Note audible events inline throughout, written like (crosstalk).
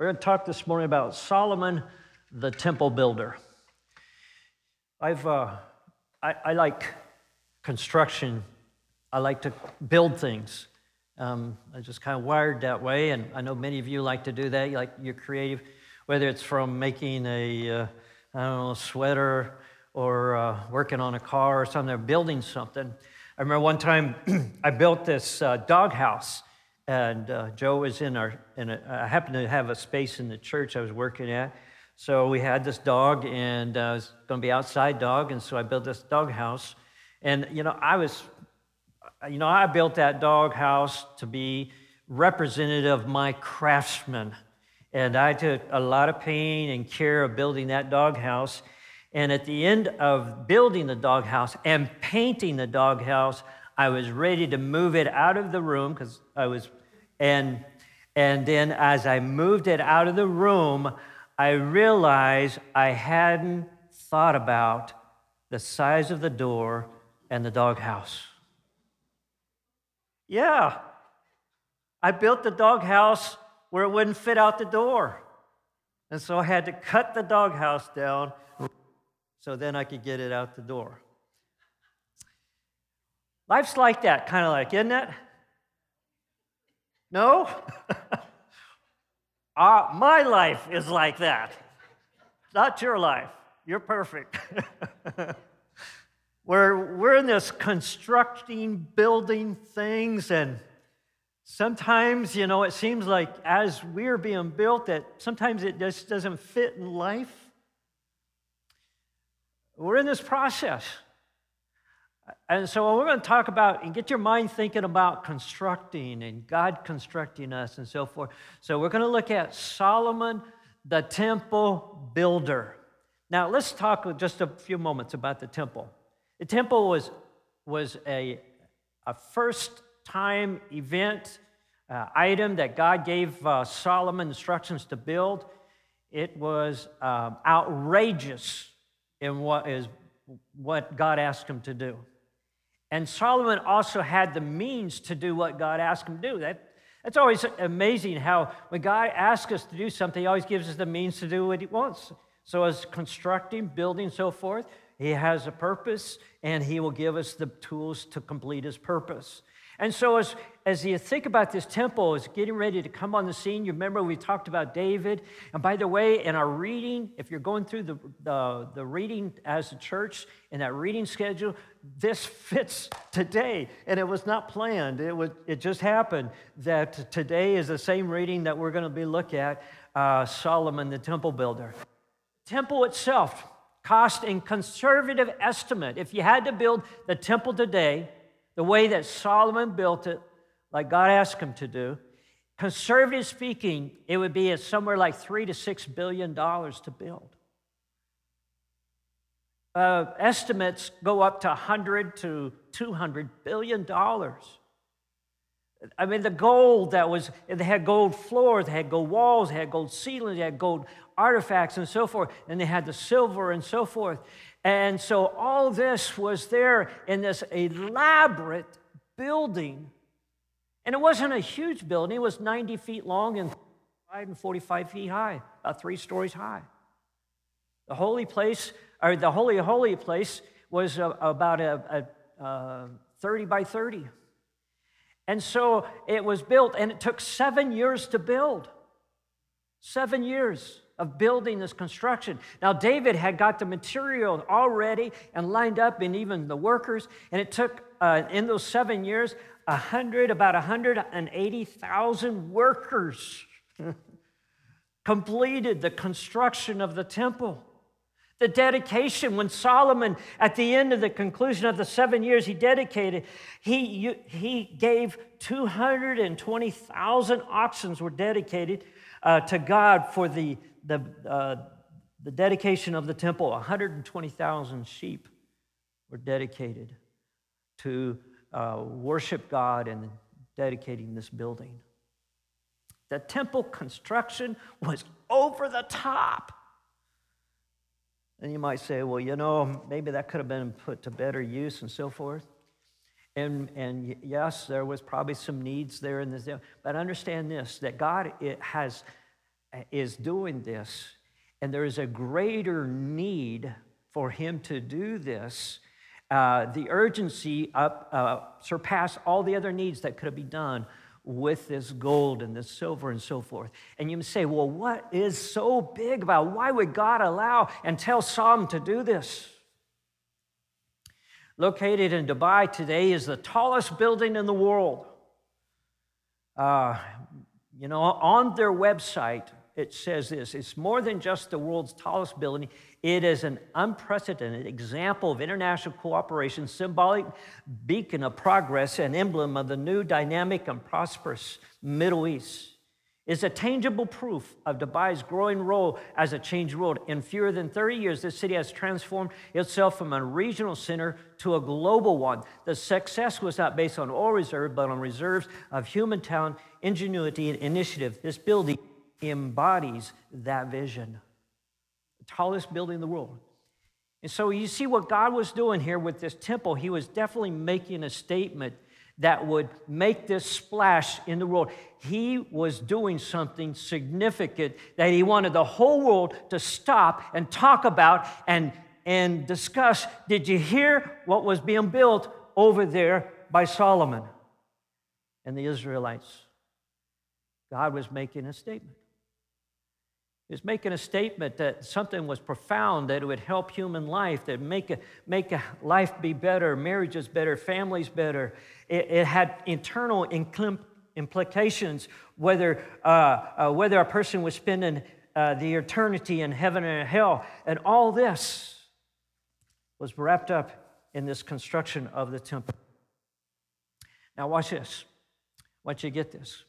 We're going to talk this morning about Solomon, the temple builder. I've, uh, I, I, like construction, I like to build things. Um, I'm just kind of wired that way, and I know many of you like to do that. You like you're creative, whether it's from making a uh, I don't know, a sweater or uh, working on a car or something, or building something. I remember one time (clears throat) I built this uh, doghouse, and uh, Joe was in our, in a, I happened to have a space in the church I was working at. So we had this dog, and uh, it was going to be outside dog, and so I built this doghouse. And, you know, I was, you know, I built that doghouse to be representative of my craftsman. And I took a lot of pain and care of building that doghouse. And at the end of building the doghouse and painting the doghouse, I was ready to move it out of the room because I was, and and then as I moved it out of the room, I realized I hadn't thought about the size of the door and the doghouse. Yeah, I built the doghouse where it wouldn't fit out the door. And so I had to cut the doghouse down so then I could get it out the door. Life's like that, kind of like, isn't it? No? uh, (laughs) my life is like that. Not your life. You're perfect. (laughs) we're, we're in this constructing, building things, and sometimes, you know, it seems like as we're being built, that sometimes it just doesn't fit in life. We're in this process. And so we're going to talk about and get your mind thinking about constructing and God constructing us and so forth. So we're going to look at Solomon, the temple builder. Now let's talk just a few moments about the temple. The temple was, was a, a first time event, uh, item that God gave uh, Solomon instructions to build. It was um, outrageous in what is what God asked him to do. And Solomon also had the means to do what God asked him to do. That, that's always amazing how when God asks us to do something, he always gives us the means to do what he wants. So, as constructing, building, so forth, he has a purpose and he will give us the tools to complete his purpose. And so, as, as you think about this temple is getting ready to come on the scene, you remember we talked about David. And by the way, in our reading, if you're going through the, the, the reading as a church in that reading schedule, this (laughs) fits today. And it was not planned, it, was, it just happened that today is the same reading that we're going to be looking at uh, Solomon, the temple builder. Temple itself cost in conservative estimate, if you had to build the temple today, the way that Solomon built it, like God asked him to do, conservative speaking, it would be at somewhere like three to six billion dollars to build. Uh, estimates go up to 100 to 200 billion dollars. I mean, the gold that was, they had gold floors, they had gold walls, they had gold ceilings, they had gold artifacts and so forth, and they had the silver and so forth. And so all this was there in this elaborate building. And it wasn't a huge building, it was 90 feet long and 45 feet high, about three stories high. The holy place, or the holy, holy place, was uh, about a, a, a 30 by 30. And so it was built, and it took seven years to build. Seven years of building this construction. Now, David had got the material already and lined up, and even the workers, and it took, uh, in those seven years, 100, about 180,000 workers (laughs) completed the construction of the temple. The dedication, when Solomon, at the end of the conclusion of the seven years he dedicated, he, he gave 220,000 oxen were dedicated uh, to God for the the, uh, the dedication of the temple, 120,000 sheep were dedicated to uh, worship God and dedicating this building. The temple construction was over the top. And you might say, well, you know, maybe that could have been put to better use and so forth. And, and yes, there was probably some needs there in this. But understand this that God has is doing this, and there is a greater need for him to do this. Uh, the urgency up, uh, surpassed all the other needs that could have been done with this gold and this silver and so forth. And you say, well, what is so big about? Why would God allow and tell Solomon to do this? Located in Dubai today is the tallest building in the world. Uh, you know, on their website, it says this it's more than just the world's tallest building, it is an unprecedented example of international cooperation, symbolic beacon of progress, and emblem of the new dynamic and prosperous Middle East. It's a tangible proof of Dubai's growing role as a changed world. In fewer than 30 years, this city has transformed itself from a regional center to a global one. The success was not based on oil reserves, but on reserves of human talent, ingenuity, and initiative. This building embodies that vision. The tallest building in the world. And so you see what God was doing here with this temple. He was definitely making a statement that would make this splash in the world. He was doing something significant that he wanted the whole world to stop and talk about and, and discuss. Did you hear what was being built over there by Solomon and the Israelites? God was making a statement. Was making a statement that something was profound, that it would help human life, that make a, make a life be better, marriages better, families better. It, it had internal implications, whether, uh, uh, whether a person was spending uh, the eternity in heaven and hell. And all this was wrapped up in this construction of the temple. Now, watch this. Want you get this.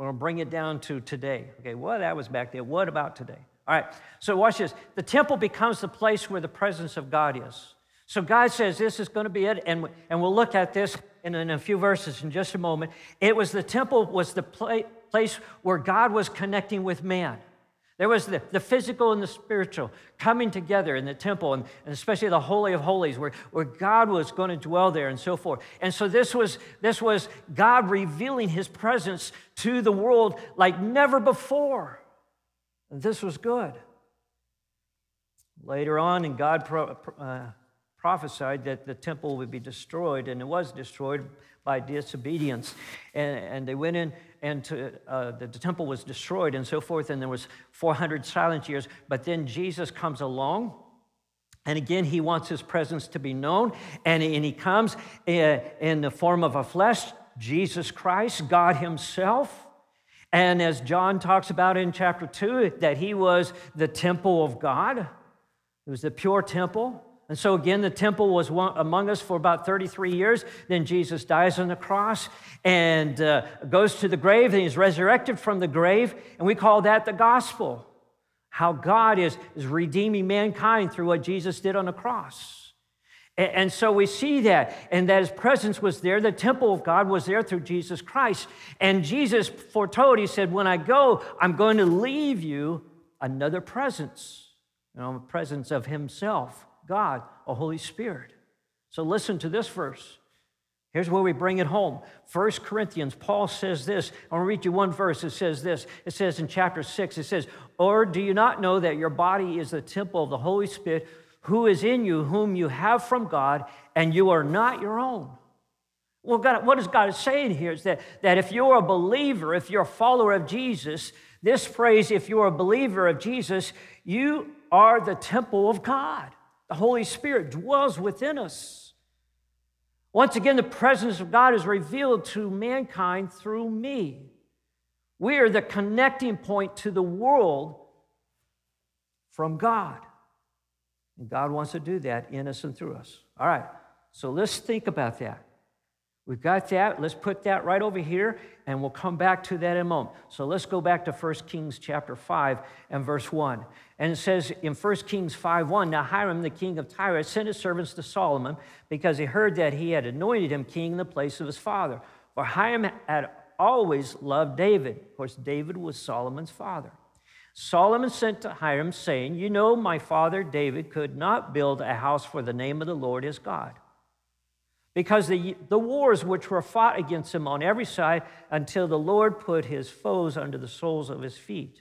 To bring it down to today. Okay, well, that was back there. What about today? All right, so watch this. The temple becomes the place where the presence of God is. So God says this is going to be it, and, and we'll look at this in, in a few verses in just a moment. It was the temple was the place where God was connecting with man. There was the, the physical and the spiritual coming together in the temple, and, and especially the Holy of Holies, where, where God was going to dwell there and so forth. And so this was, this was God revealing his presence to the world like never before. And this was good. Later on, and God pro, uh, prophesied that the temple would be destroyed, and it was destroyed by disobedience. And, and they went in and to, uh, the, the, temple was destroyed and so forth, and there was 400 silent years. But then Jesus comes along, and again, he wants his presence to be known, and, and he comes in, uh, in the form of a flesh, Jesus Christ, God himself. And as John talks about in chapter 2, that he was the temple of God, it was the pure temple. And so, again, the temple was among us for about 33 years. Then Jesus dies on the cross and uh, goes to the grave, and he's resurrected from the grave. And we call that the gospel how God is, is redeeming mankind through what Jesus did on the cross. And, and so we see that, and that his presence was there. The temple of God was there through Jesus Christ. And Jesus foretold, he said, When I go, I'm going to leave you another presence, you know, presence of himself. God, a Holy Spirit. So listen to this verse. Here's where we bring it home. First Corinthians, Paul says this. I want to read you one verse. It says this. It says in chapter 6, it says, Or do you not know that your body is the temple of the Holy Spirit who is in you, whom you have from God, and you are not your own? Well, God, what is God saying here is that, that if you're a believer, if you're a follower of Jesus, this phrase, if you're a believer of Jesus, you are the temple of God. The Holy Spirit dwells within us. Once again, the presence of God is revealed to mankind through me. We are the connecting point to the world from God. And God wants to do that in us and through us. All right, so let's think about that. We've got that. Let's put that right over here, and we'll come back to that in a moment. So let's go back to 1 Kings chapter 5 and verse 1. And it says in 1 Kings 5 1, Now Hiram, the king of Tyre, sent his servants to Solomon because he heard that he had anointed him king in the place of his father. For Hiram had always loved David. Of course, David was Solomon's father. Solomon sent to Hiram, saying, You know, my father David could not build a house for the name of the Lord his God. Because the, the wars which were fought against him on every side until the Lord put his foes under the soles of his feet.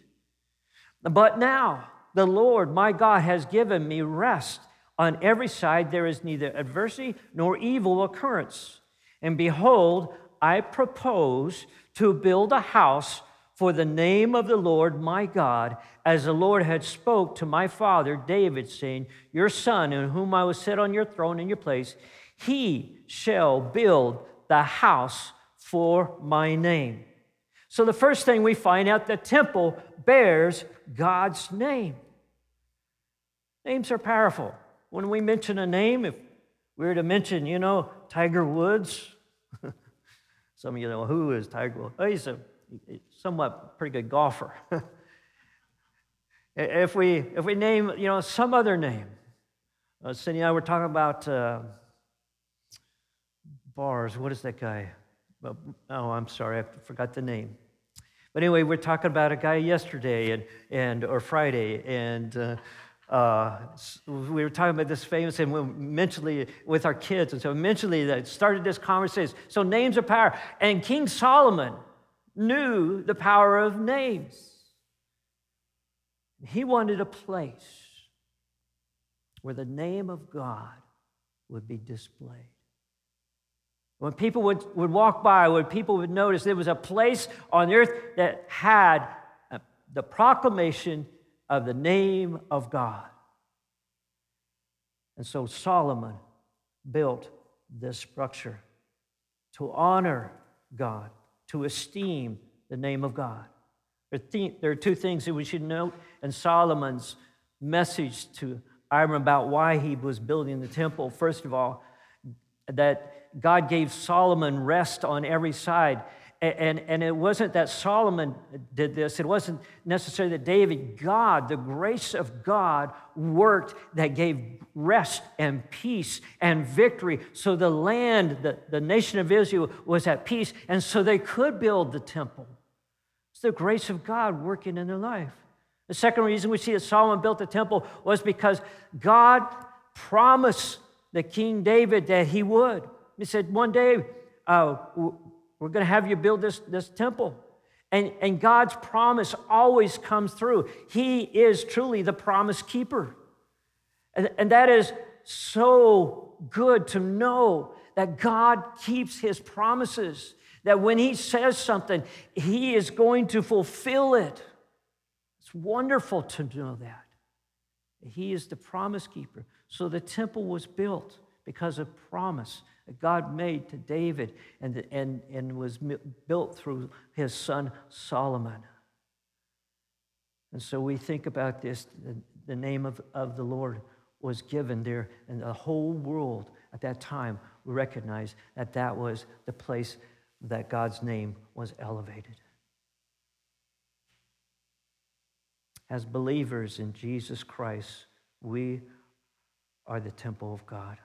But now the Lord my God has given me rest. On every side there is neither adversity nor evil occurrence. And behold, I propose to build a house for the name of the Lord my God, as the Lord had spoke to my father David, saying, Your son, in whom I will sit on your throne in your place, he shall build the house for my name. So the first thing we find out the temple bears God's name. Names are powerful. When we mention a name, if we were to mention, you know, Tiger Woods, (laughs) some of you know who is Tiger Woods. Oh, he's a somewhat pretty good golfer. (laughs) if, we, if we name, you know, some other name, uh, Cindy and I were talking about uh, bars. What is that guy? Oh, I'm sorry, I forgot the name. But anyway, we're talking about a guy yesterday and, and or Friday, and uh, uh, we were talking about this famous, and mentally with our kids, and so mentally that started this conversation. So names are power, and King Solomon knew the power of names. He wanted a place where the name of God would be displayed. When people would, would walk by, when people would notice, there was a place on earth that had uh, the proclamation of the name of God. And so Solomon built this structure to honor God to esteem the name of God. There are two things that we should note in Solomon's message to Hiram about why he was building the temple. First of all, that God gave Solomon rest on every side. And, and it wasn't that Solomon did this, it wasn't necessarily that David, God, the grace of God worked that gave rest and peace and victory. So the land, the, the nation of Israel was at peace, and so they could build the temple. It's the grace of God working in their life. The second reason we see that Solomon built the temple was because God promised the King David that he would. He said, One day, uh, we're going to have you build this, this temple. And, and God's promise always comes through. He is truly the promise keeper. And, and that is so good to know that God keeps his promises, that when he says something, he is going to fulfill it. It's wonderful to know that. He is the promise keeper. So the temple was built because of promise that God made to David and, and, and was built through his son Solomon. And so we think about this the, the name of, of the Lord was given there, and the whole world at that time recognized that that was the place that God's name was elevated. As believers in Jesus Christ, we are the temple of God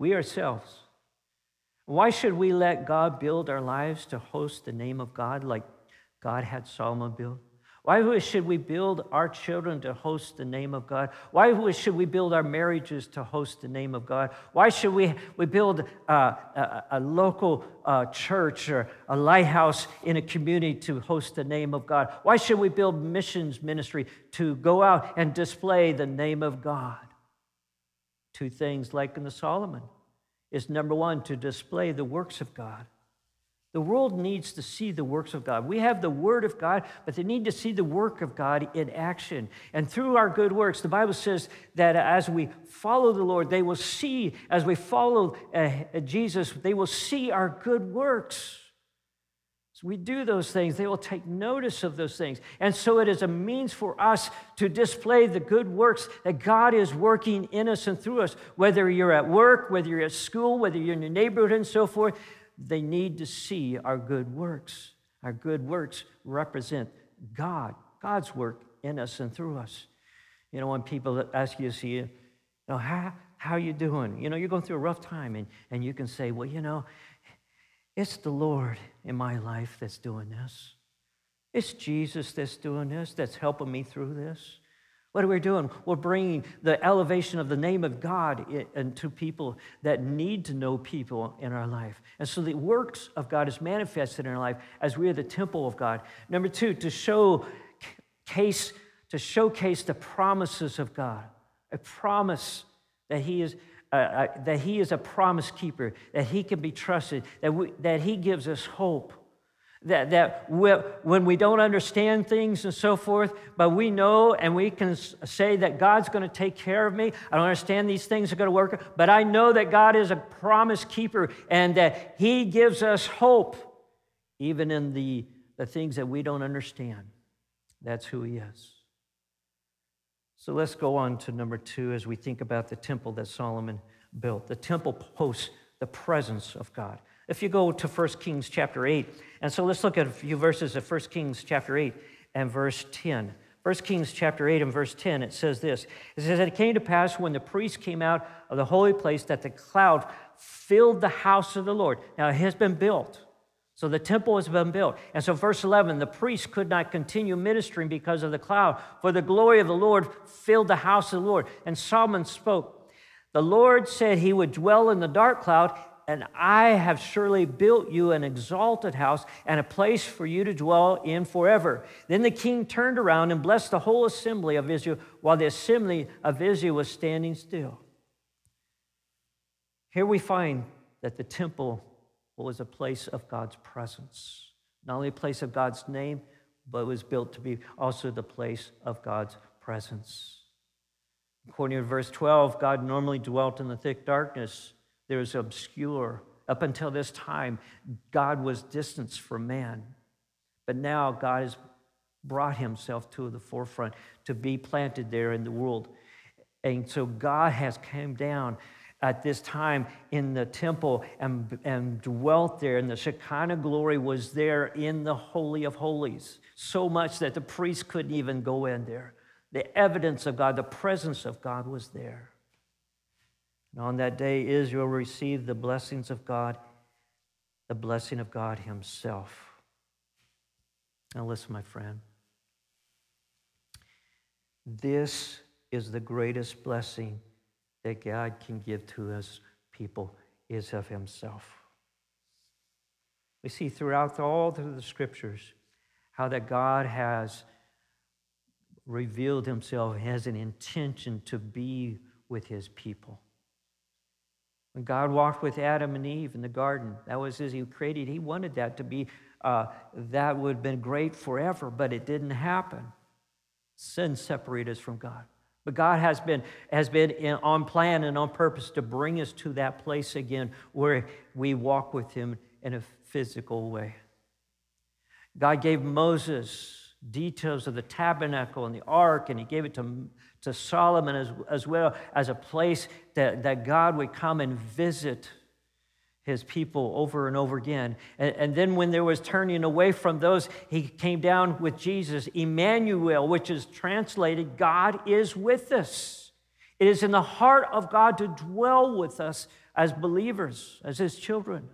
we ourselves. Why should we let God build our lives to host the name of God like God had Solomon build? Why should we build our children to host the name of God? Why should we build our marriages to host the name of God? Why should we, we build uh, a, a, local uh, church or a lighthouse in a community to host the name of God? Why should we build missions ministry to go out and display the name of God? Two things like in the Solomon is number one, to display the works of God. The world needs to see the works of God. We have the Word of God, but they need to see the work of God in action. And through our good works, the Bible says that as we follow the Lord, they will see, as we follow uh, Jesus, they will see our good works we do those things, they will take notice of those things. And so it is a means for us to display the good works that God is working in us and through us. Whether you're at work, whether you're at school, whether you're in your neighborhood, and so forth, they need to see our good works. Our good works represent God, God's work in us and through us. You know, when people ask you, see, you know, how, how are you doing? You know, you're going through a rough time, and, and you can say, well, you know, it's the Lord in my life that's doing this. It's Jesus that's doing this, that's helping me through this. What are we doing? We're bringing the elevation of the name of God into people that need to know people in our life. And so the works of God is manifested in our life as we are the temple of God. Number two, to show case to showcase the promises of God, a promise that He is. Uh, uh, that he is a promise keeper, that he can be trusted, that, we, that he gives us hope. That, that when we don't understand things and so forth, but we know and we can say that God's going to take care of me. I don't understand these things are going to work, but I know that God is a promise keeper and that He gives us hope, even in the, the things that we don't understand. That's who He is. So let's go on to number two as we think about the temple that Solomon built. The temple hosts the presence of God. If you go to 1 Kings chapter 8, and so let's look at a few verses of 1 Kings chapter 8 and verse 10. 1 Kings chapter 8 and verse 10, it says this. It says, It came to pass when the priest came out of the holy place that the cloud filled the house of the Lord. Now it has been built. So the temple has been built. And so, verse 11, the priest could not continue ministering because of the cloud, for the glory of the Lord filled the house of the Lord. And Solomon spoke. The Lord said he would dwell in the dark cloud, and I have surely built you an exalted house and a place for you to dwell in forever. Then the king turned around and blessed the whole assembly of Israel while the assembly of Israel was standing still. Here we find that the temple was a place of God's presence. Not only a place of God's name, but was built to be also the place of God's presence. According to verse 12, God normally dwelt in the thick darkness. There was obscure. Up until this time, God was distanced from man. But now God has brought himself to the forefront to be planted there in the world. And so God has come down at this time in the temple and, and dwelt there, and the Shekinah glory was there in the Holy of Holies, so much that the priest couldn't even go in there. The evidence of God, the presence of God was there. And on that day, Israel received the blessings of God, the blessing of God Himself. Now, listen, my friend. This is the greatest blessing that God can give to his people is of himself. We see throughout all through the scriptures how that God has revealed himself, has an intention to be with his people. When God walked with Adam and Eve in the garden, that was as he created, he wanted that to be, uh, that would have been great forever, but it didn't happen. Sin separated us from God. But God has been, has been in, on plan and on purpose to bring us to that place again where we walk with Him in a physical way. God gave Moses details of the tabernacle and the ark, and He gave it to, to Solomon as, as well as a place that, that God would come and visit his people over and over again. And, and, then when there was turning away from those, he came down with Jesus, Emmanuel, which is translated, God is with us. It is in the heart of God to dwell with us as believers, as his children.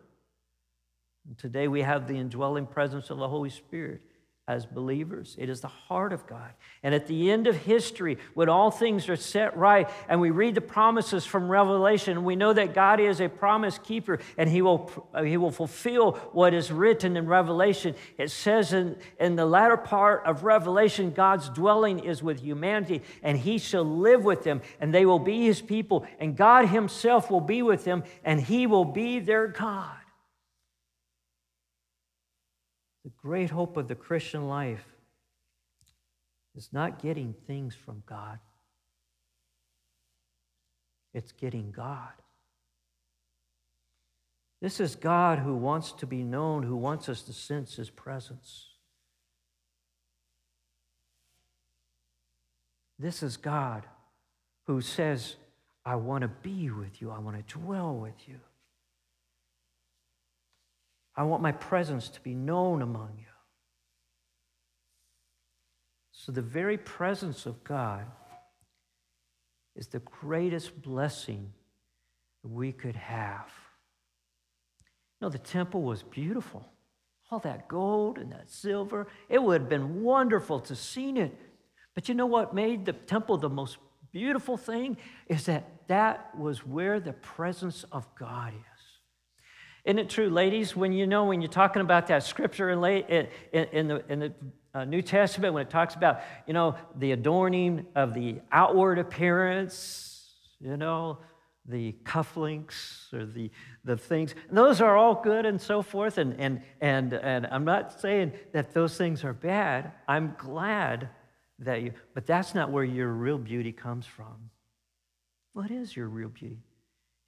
And today we have the indwelling presence of the Holy Spirit as believers. It is the heart of God. And at the end of history, when all things are set right, and we read the promises from Revelation, we know that God is a promise keeper and He will, uh, he will fulfill what is written in Revelation. It says in, in the latter part of Revelation, God's dwelling is with humanity, and He shall live with them, and they will be His people, and God Himself will be with them, and He will be their God. The great hope of the Christian life is not getting things from God, it's getting God. This is God who wants to be known, who wants us to sense his presence. This is God who says, I want to be with you, I want to dwell with you. I want my presence to be known among you. So, the very presence of God is the greatest blessing we could have. You know, the temple was beautiful. All that gold and that silver, it would have been wonderful to see it. But you know what made the temple the most beautiful thing? Is that that was where the presence of God is. Isn't it true, ladies, when you know, when you're talking about that scripture in, in, in the, in the uh, New Testament when it talks about, you know, the adorning of the outward appearance, you know, the cufflinks or the, the things. And those are all good and so forth. And, and, and, and I'm not saying that those things are bad. I'm glad that you, but that's not where your real beauty comes from. What is your real beauty?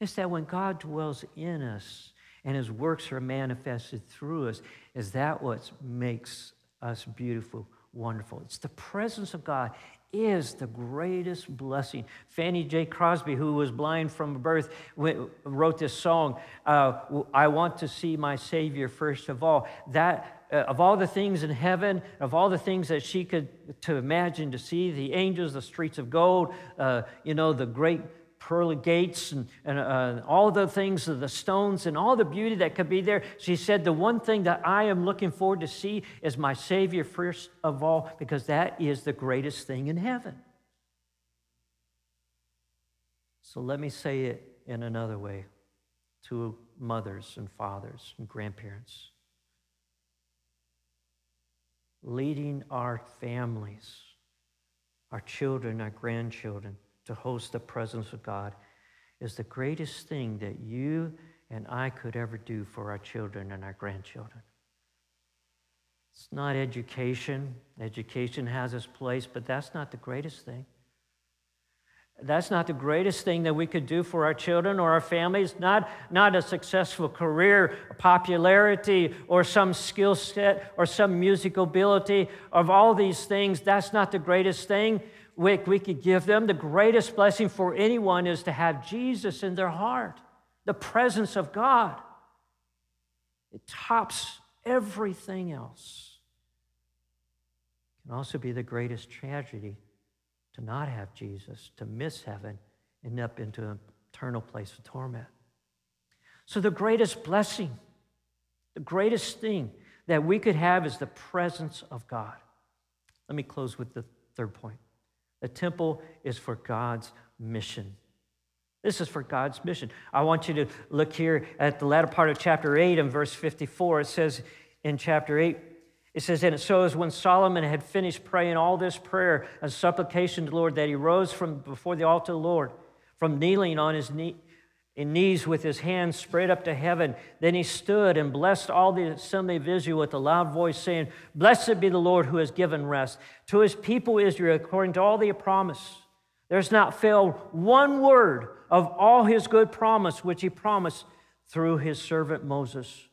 It's that when God dwells in us and his works are manifested through us, is that what makes us beautiful, wonderful? It's the presence of God is the greatest blessing. Fanny J. Crosby, who was blind from birth, wrote this song, uh, I want to see my Savior first of all. That, uh, of all the things in heaven, of all the things that she could to imagine to see, the angels, the streets of gold, uh, you know, the great pearly gates and, and uh, all the things of the stones and all the beauty that could be there. She said, The one thing that I am looking forward to see is my Savior first of all, because that is the greatest thing in heaven. So let me say it in another way to mothers and fathers and grandparents. Leading our families, our children, our grandchildren to host the presence of God is the greatest thing that you and I could ever do for our children and our grandchildren. It's not education. Education has its place, but that's not the greatest thing. That's not the greatest thing that we could do for our children or our families. Not, not a successful career, popularity, or some skill set, or some musical ability. Of all these things, that's not the greatest thing we, could give them. The greatest blessing for anyone is to have Jesus in their heart, the presence of God. It tops everything else. It can also be the greatest tragedy to not have Jesus, to miss heaven, end up into an eternal place of torment. So, the greatest blessing, the greatest thing that we could have is the presence of God. Let me close with the third point. The temple is for God's mission. This is for God's mission. I want you to look here at the latter part of chapter 8 and verse 54. It says in chapter 8, it says, And so as when Solomon had finished praying all this prayer and supplication to the Lord, that he rose from before the altar of the Lord, from kneeling on his knee, in knees with his hands spread up to heaven. Then he stood and blessed all the assembly of Israel with a loud voice, saying, Blessed be the Lord who has given rest to his people Israel according to all the promise. There's not failed one word of all his good promise which he promised through his servant Moses.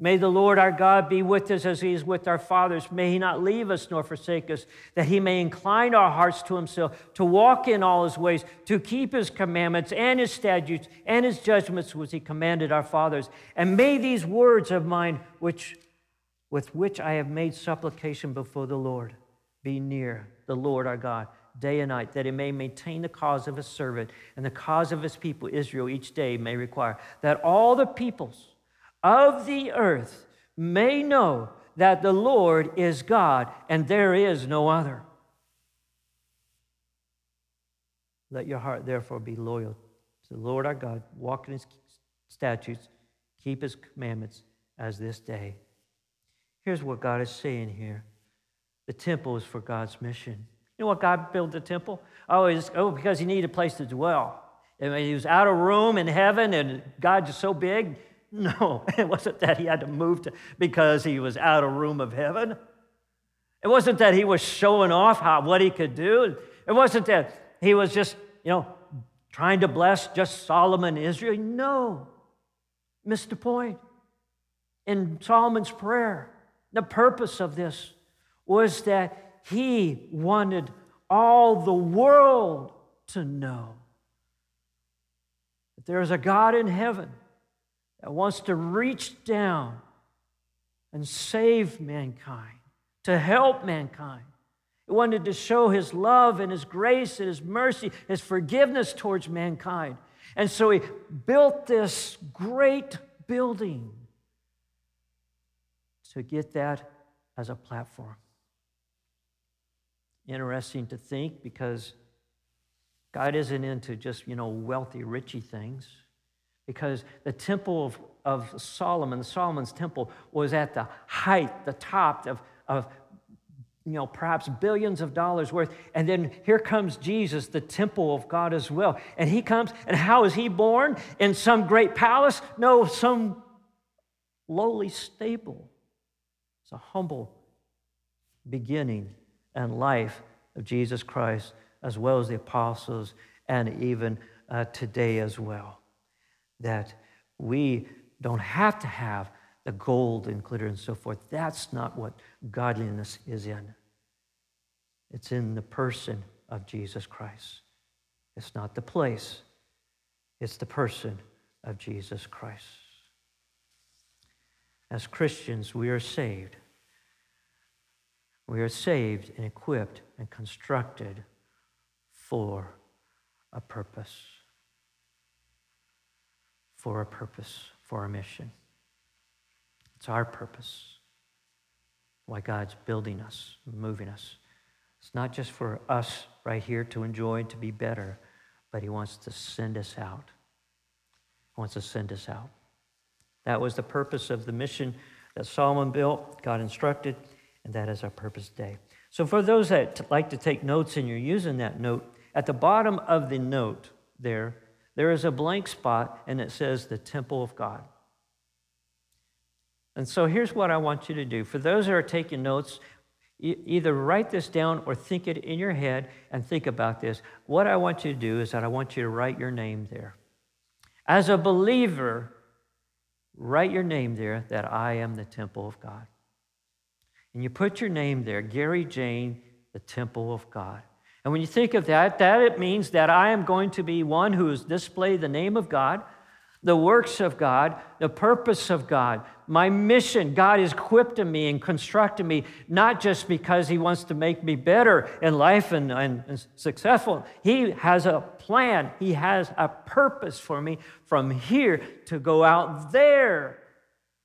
May the Lord our God be with us as he is with our fathers. May he not leave us nor forsake us, that he may incline our hearts to himself, to walk in all his ways, to keep his commandments and his statutes and his judgments which he commanded our fathers. And may these words of mine, which, with which I have made supplication before the Lord, be near the Lord our God day and night, that he may maintain the cause of his servant and the cause of his people, Israel, each day may require, that all the peoples, of the earth may know that the Lord is God and there is no other. Let your heart therefore be loyal to the Lord our God, walk in his statutes, keep his commandments as this day. Here's what God is saying here the temple is for God's mission. You know what God built the temple? Oh, oh because he needed a place to dwell. I mean, he was out of room in heaven, and God's just so big, no, (laughs) it wasn't that he had to move to, because he was out of room of heaven. It wasn't that he was showing off how, what he could do. It wasn't that he was just, you know, trying to bless just Solomon Israel. No, missed the point. In Solomon's prayer, the purpose of this was that he wanted all the world to know that there is a God in heaven that wants to reach down and save mankind, to help mankind. He wanted to show his love and his grace and his mercy, his forgiveness towards mankind. And so he built this great building to get that as a platform. Interesting to think because God isn't into just, you know, wealthy, richy things because the temple of, of Solomon, Solomon's temple, was at the height, the top of, of you know, perhaps billions of dollars worth. And then here comes Jesus, the temple of God as well. And he comes, and how is he born? In some great palace? No, some lowly stable. It's a humble beginning and life of Jesus Christ, as well as the apostles, and even uh, today as well. That we don't have to have the gold and glitter and so forth. That's not what godliness is in. It's in the person of Jesus Christ. It's not the place, it's the person of Jesus Christ. As Christians, we are saved. We are saved and equipped and constructed for a purpose. For a purpose, for a mission. It's our purpose. Why God's building us, moving us. It's not just for us right here to enjoy and to be better, but He wants to send us out. He wants to send us out. That was the purpose of the mission that Solomon built, God instructed, and that is our purpose today. So, for those that like to take notes and you're using that note, at the bottom of the note there, there is a blank spot and it says the temple of God. And so here's what I want you to do. For those that are taking notes, either write this down or think it in your head and think about this. What I want you to do is that I want you to write your name there. As a believer, write your name there that I am the temple of God. And you put your name there, Gary Jane, the temple of God. And when you think of that, that it means that I am going to be one who has displayed the name of God the works of God, the purpose of God, my mission. God has equipped me and constructed me, not just because He wants to make me better in life and, and, and successful. He has a plan, He has a purpose for me from here to go out there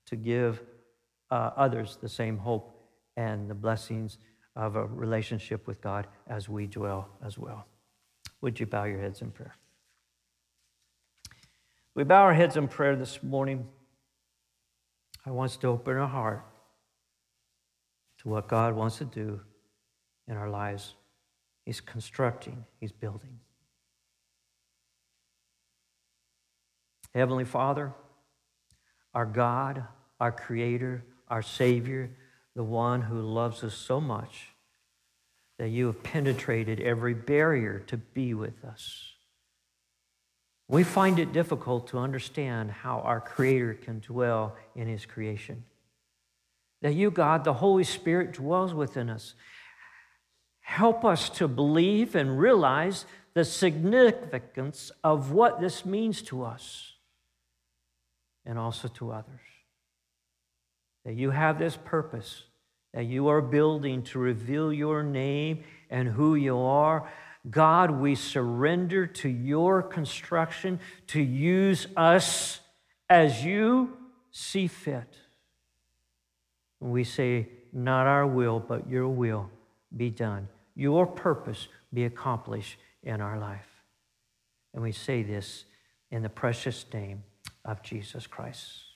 to give uh, others the same hope and the blessings of a relationship with God as we dwell as well. Would you bow your heads in prayer? We bow our heads in prayer this morning. I want us to open our heart to what God wants to do in our lives. He's constructing, He's building. Heavenly Father, our God, our Creator, our Savior, the one who loves us so much that you have penetrated every barrier to be with us. We find it difficult to understand how our Creator can dwell in His creation. That you, God, the Holy Spirit, dwells within us. Help us to believe and realize the significance of what this means to us and also to others. That you have this purpose, that you are building to reveal your name and who you are God, we surrender to your construction to use us as you see fit. We say, Not our will, but your will be done. Your purpose be accomplished in our life. And we say this in the precious name of Jesus Christ.